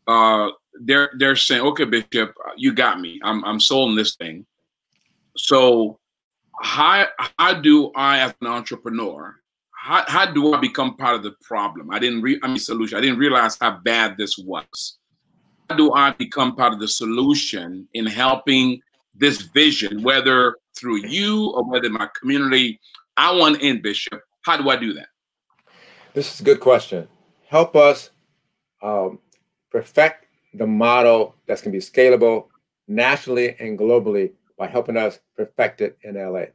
[SPEAKER 1] uh, they're they're saying, "Okay, Bishop, you got me. I'm I'm sold on this thing." So how how do I, as an entrepreneur, how, how do I become part of the problem? I didn't re- I mean solution. I didn't realize how bad this was. Do I become part of the solution in helping this vision, whether through you or whether my community, I want in, Bishop. How do I do that?
[SPEAKER 2] This is a good question. Help us um, perfect the model that's going to be scalable nationally and globally by helping us perfect it in LA.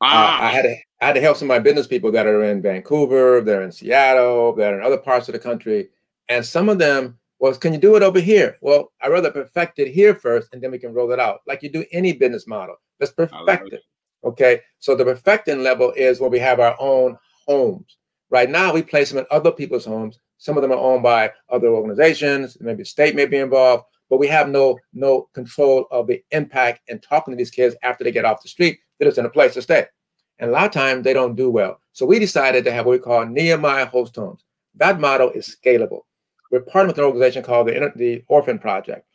[SPEAKER 2] Ah. Uh, I had to I had to help some of my business people that are in Vancouver, they're in Seattle, they're in other parts of the country, and some of them was, can you do it over here? Well, I rather perfect it here first, and then we can roll it out, like you do any business model. Let's perfect it. Okay, so the perfecting level is where we have our own homes. Right now, we place them in other people's homes. Some of them are owned by other organizations. Maybe the state may be involved, but we have no no control of the impact and talking to these kids after they get off the street. They're just in a place to stay. And a lot of times they don't do well. So we decided to have what we call Nehemiah host homes. That model is scalable. We're partnering with an organization called the, the Orphan Project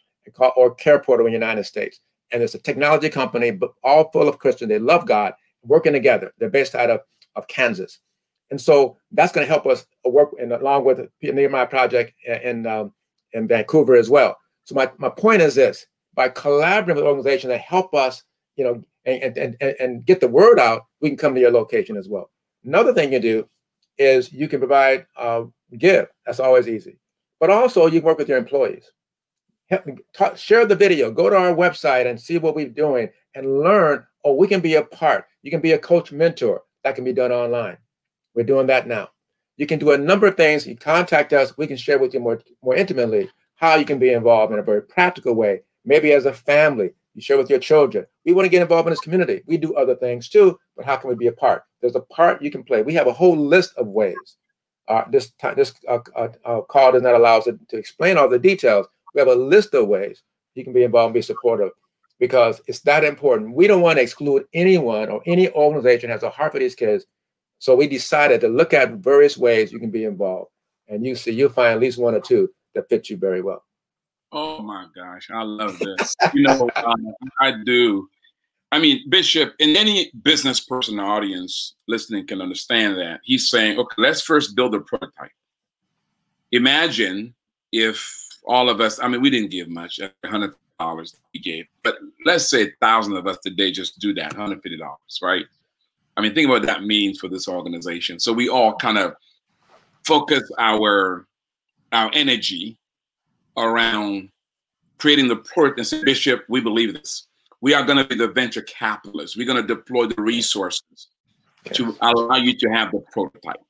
[SPEAKER 2] or Care Portal in the United States. And it's a technology company, but all full of Christians. They love God, working together. They're based out of, of Kansas. And so that's going to help us work in, along with the Nehemiah Project in, um, in Vancouver as well. So my, my point is this, by collaborating with organizations that help us, you know, and, and, and, and get the word out, we can come to your location as well. Another thing you do is you can provide uh, give. That's always easy. But also you can work with your employees. Help, talk, share the video. Go to our website and see what we're doing and learn. Oh, we can be a part. You can be a coach mentor. That can be done online. We're doing that now. You can do a number of things. You contact us. We can share with you more, more intimately how you can be involved in a very practical way. Maybe as a family, you share with your children. We want to get involved in this community. We do other things too, but how can we be a part? There's a part you can play. We have a whole list of ways. Uh, this this uh, uh, uh, call does not allow us to, to explain all the details. We have a list of ways you can be involved and be supportive because it's that important. We don't want to exclude anyone or any organization has a heart for these kids. So we decided to look at various ways you can be involved. And you see, you'll find at least one or two that fit you very well.
[SPEAKER 1] Oh my gosh, I love this. you know, um, I do. I mean, Bishop, and any business person audience listening can understand that. He's saying, okay, let's first build a prototype. Imagine if all of us, I mean, we didn't give much, $100 we gave, but let's say a thousand of us today just do that, $150, right? I mean, think about what that means for this organization. So we all kind of focus our our energy around creating the product and say, Bishop, we believe this. We are going to be the venture capitalists. We're going to deploy the resources to allow you to have the prototype,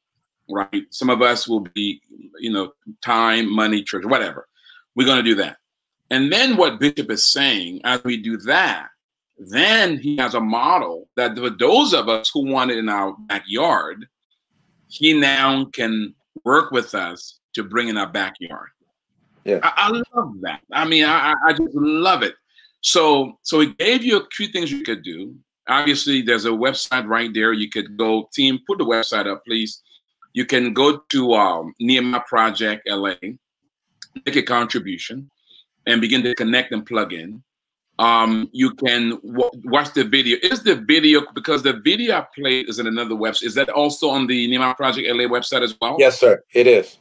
[SPEAKER 1] right? Some of us will be, you know, time, money, church, whatever. We're going to do that. And then what Bishop is saying, as we do that, then he has a model that for those of us who want it in our backyard, he now can work with us to bring in our backyard.
[SPEAKER 2] Yeah.
[SPEAKER 1] I, I love that. I mean, I, I just love it. So, so it gave you a few things you could do. Obviously, there's a website right there. You could go, team, put the website up, please. You can go to um, Nehemiah Project LA, make a contribution, and begin to connect and plug in. Um, you can watch the video. Is the video because the video I played is in another website? Is that also on the Nehemiah Project LA website as well?
[SPEAKER 2] Yes, sir. It is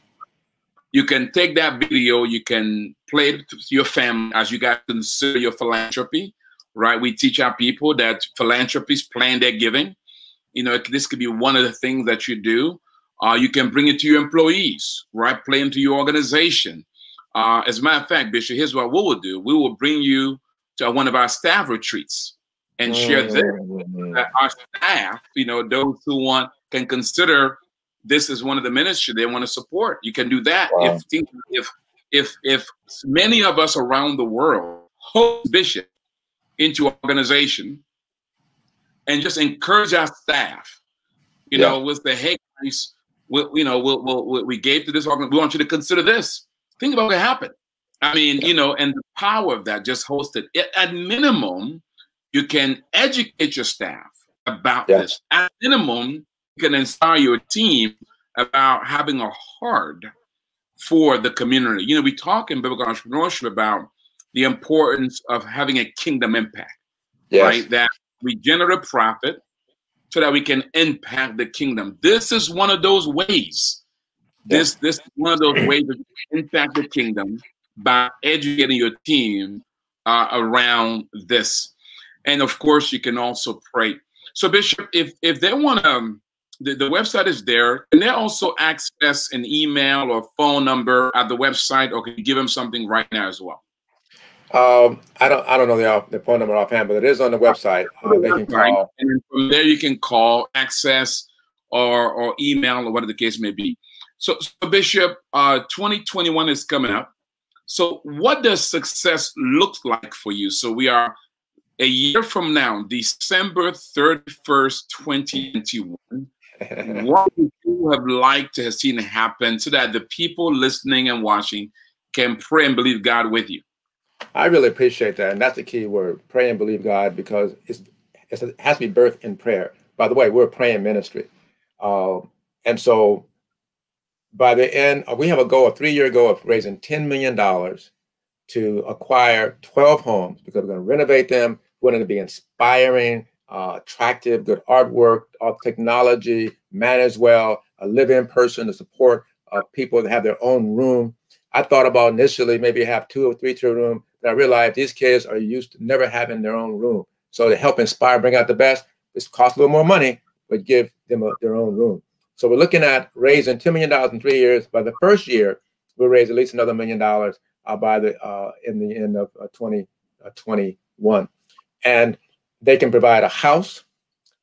[SPEAKER 1] you can take that video, you can play it to your family as you guys consider your philanthropy, right? We teach our people that philanthropies plan their giving. You know, this could be one of the things that you do. Uh, you can bring it to your employees, right? Play into your organization. Uh, as a matter of fact, Bishop, here's what we will do. We will bring you to one of our staff retreats and share this with our staff, you know, those who want can consider this is one of the ministry they want to support. You can do that wow. if if if if many of us around the world host bishop into organization and just encourage our staff, you yeah. know, with the hey guys, we, you know, we'll, we'll, we gave to this organization. We want you to consider this. Think about what happened. I mean, yeah. you know, and the power of that just hosted. At minimum, you can educate your staff about yeah. this. At minimum, can inspire your team about having a heart for the community. You know, we talk in biblical entrepreneurship about the importance of having a kingdom impact, yes. right? That we generate profit so that we can impact the kingdom. This is one of those ways. This this is one of those ways to impact the kingdom by educating your team uh, around this. and of course, you can also pray. So, Bishop, if if they want to, um, the, the website is there. And they also access an email or phone number at the website, or can you give them something right now as well?
[SPEAKER 2] Um, I don't I don't know the, the phone number offhand, but it is on the website. Uh, they can call.
[SPEAKER 1] And from there, you can call, access, or or email, or whatever the case may be. So, so Bishop, uh, 2021 is coming up. So, what does success look like for you? So, we are a year from now, December 31st, 2021. *laughs* what would you have liked to have seen happen so that the people listening and watching can pray and believe God with you?
[SPEAKER 2] I really appreciate that. And that's the key word pray and believe God because it's, it's it has to be birthed in prayer. By the way, we're a praying ministry. Uh, and so by the end, we have a goal, a three year goal of raising $10 million to acquire 12 homes because we're going to renovate them. We're going to be inspiring, uh, attractive, good artwork, all technology, managed well, a live in person to support uh, people that have their own room. I thought about initially maybe have two or three to a room, but I realized these kids are used to never having their own room. So to help inspire, bring out the best, this costs a little more money, but give them a, their own room. So we're looking at raising $2 million in three years. By the first year, we'll raise at least another million dollars uh, by the uh, in the end of uh, 2021. Uh, and they can provide a house.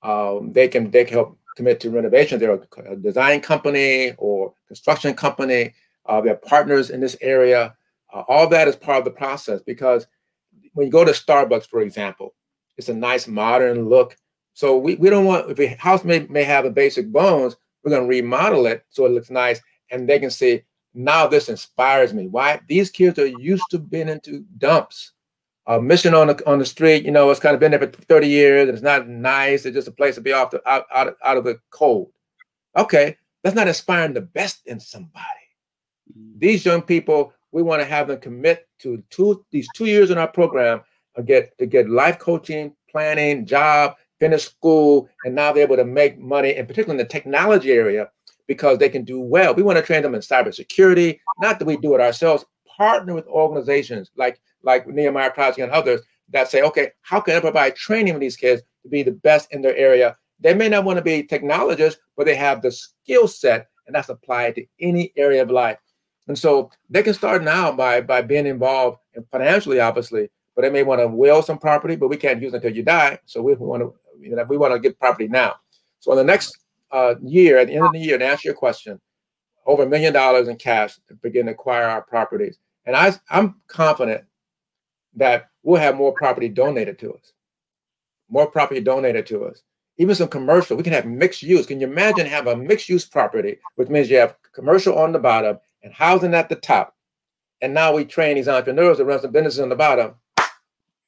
[SPEAKER 2] Um, they can they can help commit to renovation. They're a design company or construction company. Uh, they're partners in this area. Uh, all that is part of the process because when you go to Starbucks, for example, it's a nice modern look. So we, we don't want if a house may, may have a basic bones, we're going to remodel it so it looks nice. And they can say, now this inspires me. Why? These kids are used to being into dumps. A mission on the on the street, you know, it's kind of been there for 30 years and it's not nice. It's just a place to be off the out, out, out of the cold. Okay, that's not inspiring the best in somebody. Mm. These young people, we want to have them commit to two these two years in our program to get to get life coaching, planning, job, finish school, and now they're able to make money, and particularly in the technology area, because they can do well. We want to train them in cybersecurity, not that we do it ourselves, partner with organizations like, like Nehemiah Project and others that say, okay, how can I provide training for these kids to be the best in their area? They may not want to be technologists, but they have the skill set, and that's applied to any area of life. And so they can start now by by being involved financially, obviously, but they may want to will some property, but we can't use it until you die. So we want to you know, we want to get property now. So in the next uh, year, at the end of the year, to answer your question, over a million dollars in cash to begin to acquire our properties. And I, I'm confident that we'll have more property donated to us, more property donated to us. Even some commercial, we can have mixed use. Can you imagine have a mixed use property, which means you have commercial on the bottom and housing at the top. And now we train these entrepreneurs to run some businesses on the bottom.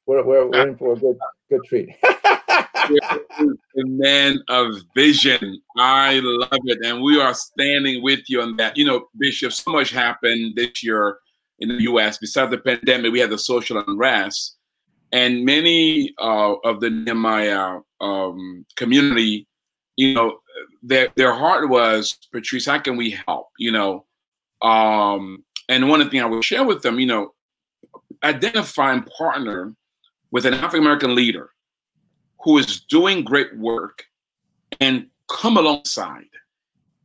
[SPEAKER 2] We're, we're, we're in for a good, good treat. *laughs*
[SPEAKER 1] a man of vision. I love it. And we are standing with you on that. You know, Bishop, so much happened this year in the US. Besides the pandemic, we had the social unrest. And many uh, of the Nehemiah um, community, you know, their, their heart was, Patrice, how can we help? You know, um, and one of the things I would share with them, you know, identify and partner with an African American leader who is doing great work and come alongside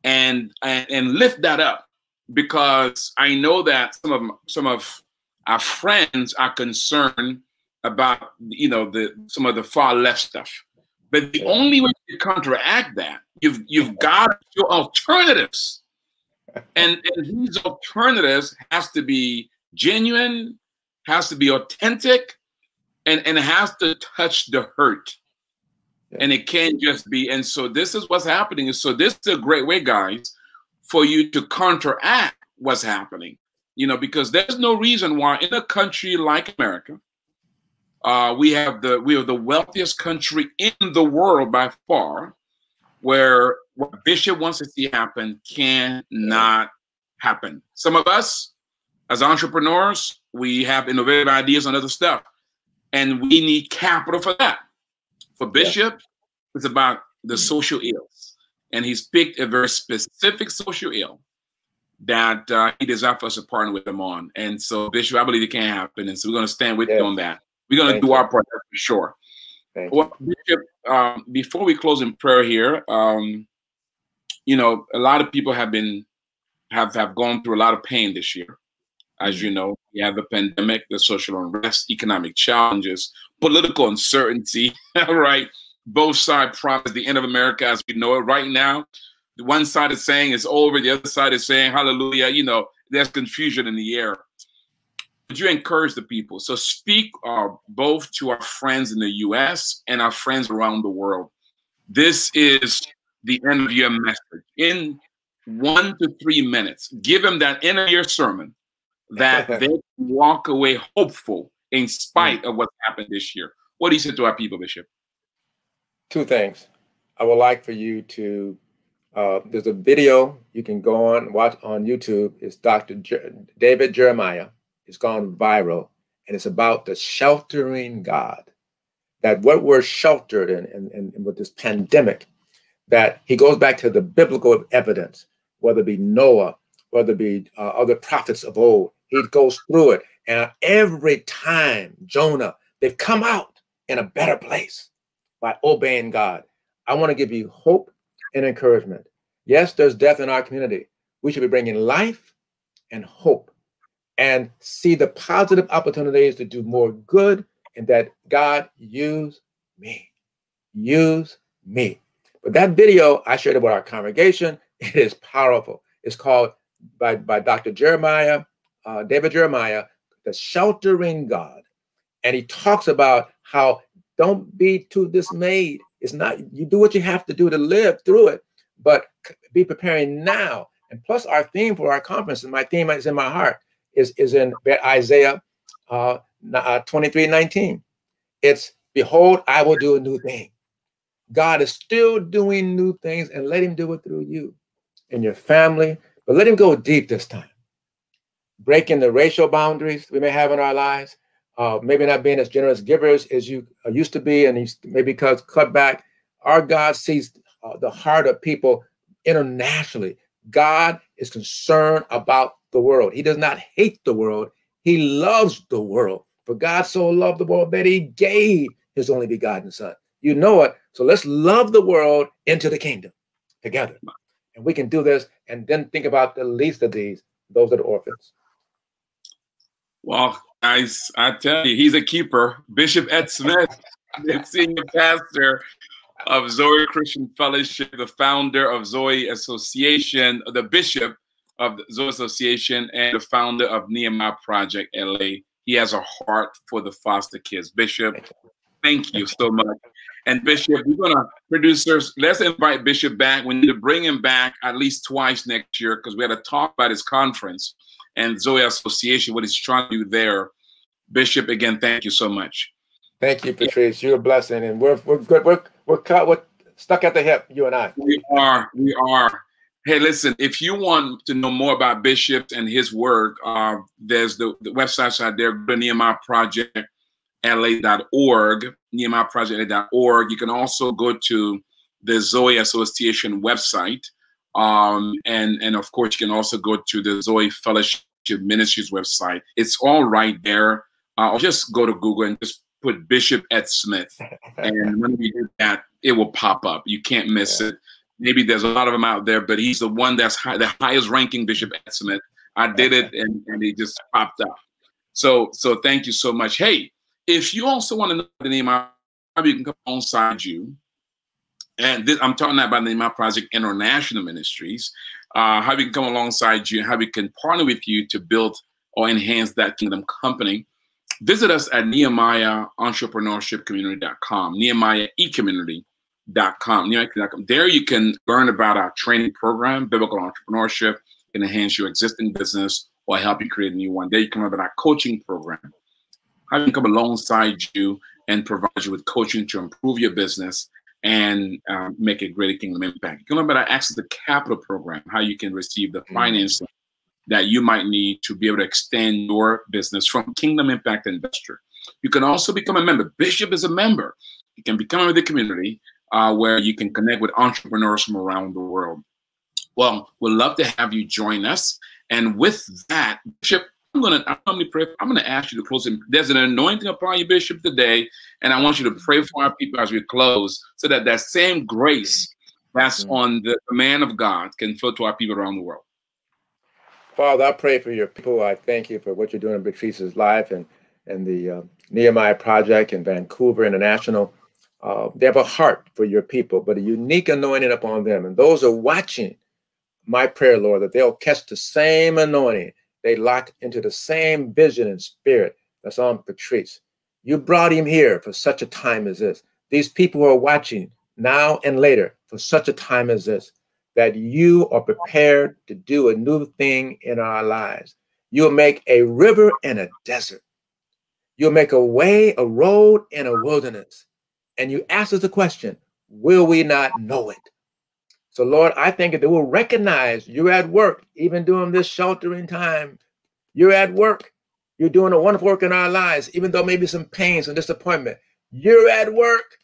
[SPEAKER 1] and, and and lift that up because I know that some of some of our friends are concerned about you know the some of the far left stuff. But the only way to counteract that, you've you've got your alternatives. *laughs* And, and these alternatives has to be genuine, has to be authentic, and, and has to touch the hurt and it can't just be. And so this is what's happening. So this is a great way, guys, for you to counteract what's happening. You know, because there's no reason why in a country like America, uh, we have the we are the wealthiest country in the world by far, where what Bishop wants to see happen cannot happen. Some of us, as entrepreneurs, we have innovative ideas on other stuff, and we need capital for that. For Bishop, yeah. it's about the social ills. And he's picked a very specific social ill that uh, he desires for us to partner with him on. And so, Bishop, I believe it can happen. And so we're going to stand with yeah. you on that. We're going to do you. our part for sure.
[SPEAKER 2] Thank
[SPEAKER 1] well, Bishop, um, before we close in prayer here, um, you know, a lot of people have been have have gone through a lot of pain this year. As you know, we have the pandemic, the social unrest, economic challenges, political uncertainty. *laughs* right, both sides promise the end of America as we know it. Right now, the one side is saying it's over, the other side is saying hallelujah. You know, there's confusion in the air. But you encourage the people. So speak uh, both to our friends in the U.S. and our friends around the world. This is the end of your message. In one to three minutes, give them that end of your sermon *laughs* that they walk away hopeful in spite of what's happened this year. What do you say to our people, Bishop?
[SPEAKER 2] Two things. I would like for you to. Uh, there's a video you can go on watch on YouTube. It's Dr. Jer- David Jeremiah. It's gone viral, and it's about the sheltering God. That what we're sheltered in, in with this pandemic, that he goes back to the biblical evidence, whether it be Noah, whether it be uh, other prophets of old. He goes through it, and every time Jonah, they've come out in a better place by obeying God. I want to give you hope and encouragement. Yes, there's death in our community. We should be bringing life and hope and see the positive opportunities to do more good and that God use me. Use me. But that video I shared with our congregation, it is powerful. It's called by, by Dr. Jeremiah, uh, David Jeremiah, The Sheltering God. And he talks about how don't be too dismayed. It's not, you do what you have to do to live through it, but be preparing now. And plus, our theme for our conference, and my theme is in my heart, is, is in Isaiah uh, uh 23 19. It's, Behold, I will do a new thing. God is still doing new things and let him do it through you and your family, but let him go deep this time. Breaking the racial boundaries we may have in our lives, uh, maybe not being as generous givers as you uh, used to be, and he's maybe because cut back. Our God sees uh, the heart of people internationally. God is concerned about the world. He does not hate the world. He loves the world. For God so loved the world that he gave his only begotten son. You know it. So let's love the world into the kingdom together. And we can do this and then think about the least of these. Those are the orphans.
[SPEAKER 1] Well, guys, I tell you, he's a keeper. Bishop Ed Smith, *laughs* senior pastor of Zoe Christian Fellowship, the founder of Zoe Association, the bishop of the Zoe Association, and the founder of Nehemiah Project LA. He has a heart for the foster kids. Bishop, thank you so much. And Bishop, we're gonna producers. Let's invite Bishop back. We need to bring him back at least twice next year because we had to talk about his conference and Zoe Association, what he's trying to do there. Bishop, again, thank you so much.
[SPEAKER 2] Thank you, Patrice. You're a blessing, and we're we're good. We're we're cut. We're stuck at the hip. You and I.
[SPEAKER 1] We are. We are. Hey, listen. If you want to know more about Bishop and his work, uh, there's the, the websites out there. Go to Nehemiah Project la.org, nehemiahproject.org. You can also go to the Zoe Association website. Um, and, and of course, you can also go to the Zoe Fellowship Ministries website. It's all right there. Uh, I'll just go to Google and just put Bishop Ed Smith. *laughs* and when we do that, it will pop up. You can't miss yeah. it. Maybe there's a lot of them out there, but he's the one that's high, the highest ranking Bishop Ed Smith. I did it and, and he just popped up. So so thank you so much. Hey, if you also want to know the name I you can come alongside you. And this, I'm talking about the of Project International Ministries. Uh, how we can come alongside you, how we can partner with you to build or enhance that kingdom company. Visit us at Nehemiah Entrepreneurship Community.com, Nehemiah eCommunity.com. There you can learn about our training program, Biblical Entrepreneurship, can enhance your existing business or help you create a new one. There you can learn about our coaching program, how we can come alongside you and provide you with coaching to improve your business and um, make a greater kingdom impact. You can learn about Access to Capital program, how you can receive the mm-hmm. financing that you might need to be able to extend your business from Kingdom Impact Investor. You can also become a member. Bishop is a member. You can become a member of the community uh, where you can connect with entrepreneurs from around the world. Well, we'd love to have you join us. And with that, Bishop, I'm gonna I'm gonna pray. I'm gonna ask you to close. In, there's an anointing upon you, Bishop, today, and I want you to pray for our people as we close, so that that same grace that's mm-hmm. on the, man of God can flow to our people around the world.
[SPEAKER 2] Father, I pray for your people. I thank you for what you're doing in Patrice's life and and the uh, Nehemiah Project in Vancouver International. Uh, they have a heart for your people, but a unique anointing upon them. And those are watching my prayer, Lord, that they'll catch the same anointing. They lock into the same vision and spirit that's on Patrice. You brought him here for such a time as this. These people are watching now and later for such a time as this, that you are prepared to do a new thing in our lives. You'll make a river in a desert. You'll make a way, a road in a wilderness. And you ask us the question, will we not know it? So, Lord, I think that they will recognize you're at work, even during this sheltering time. You're at work. You're doing a wonderful work in our lives, even though maybe some pains and disappointment. You're at work.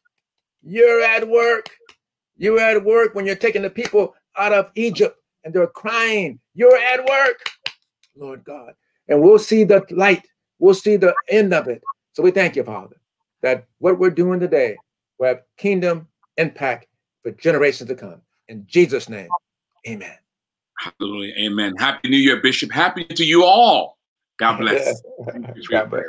[SPEAKER 2] You're at work. You're at work when you're taking the people out of Egypt and they're crying. You're at work, Lord God. And we'll see the light we'll see the end of it. So we thank you, Father, that what we're doing today will have kingdom impact for generations to come. In Jesus' name, amen.
[SPEAKER 1] Hallelujah. Amen. Happy New Year, Bishop. Happy to you all. God *laughs* bless. *laughs*
[SPEAKER 2] God bless.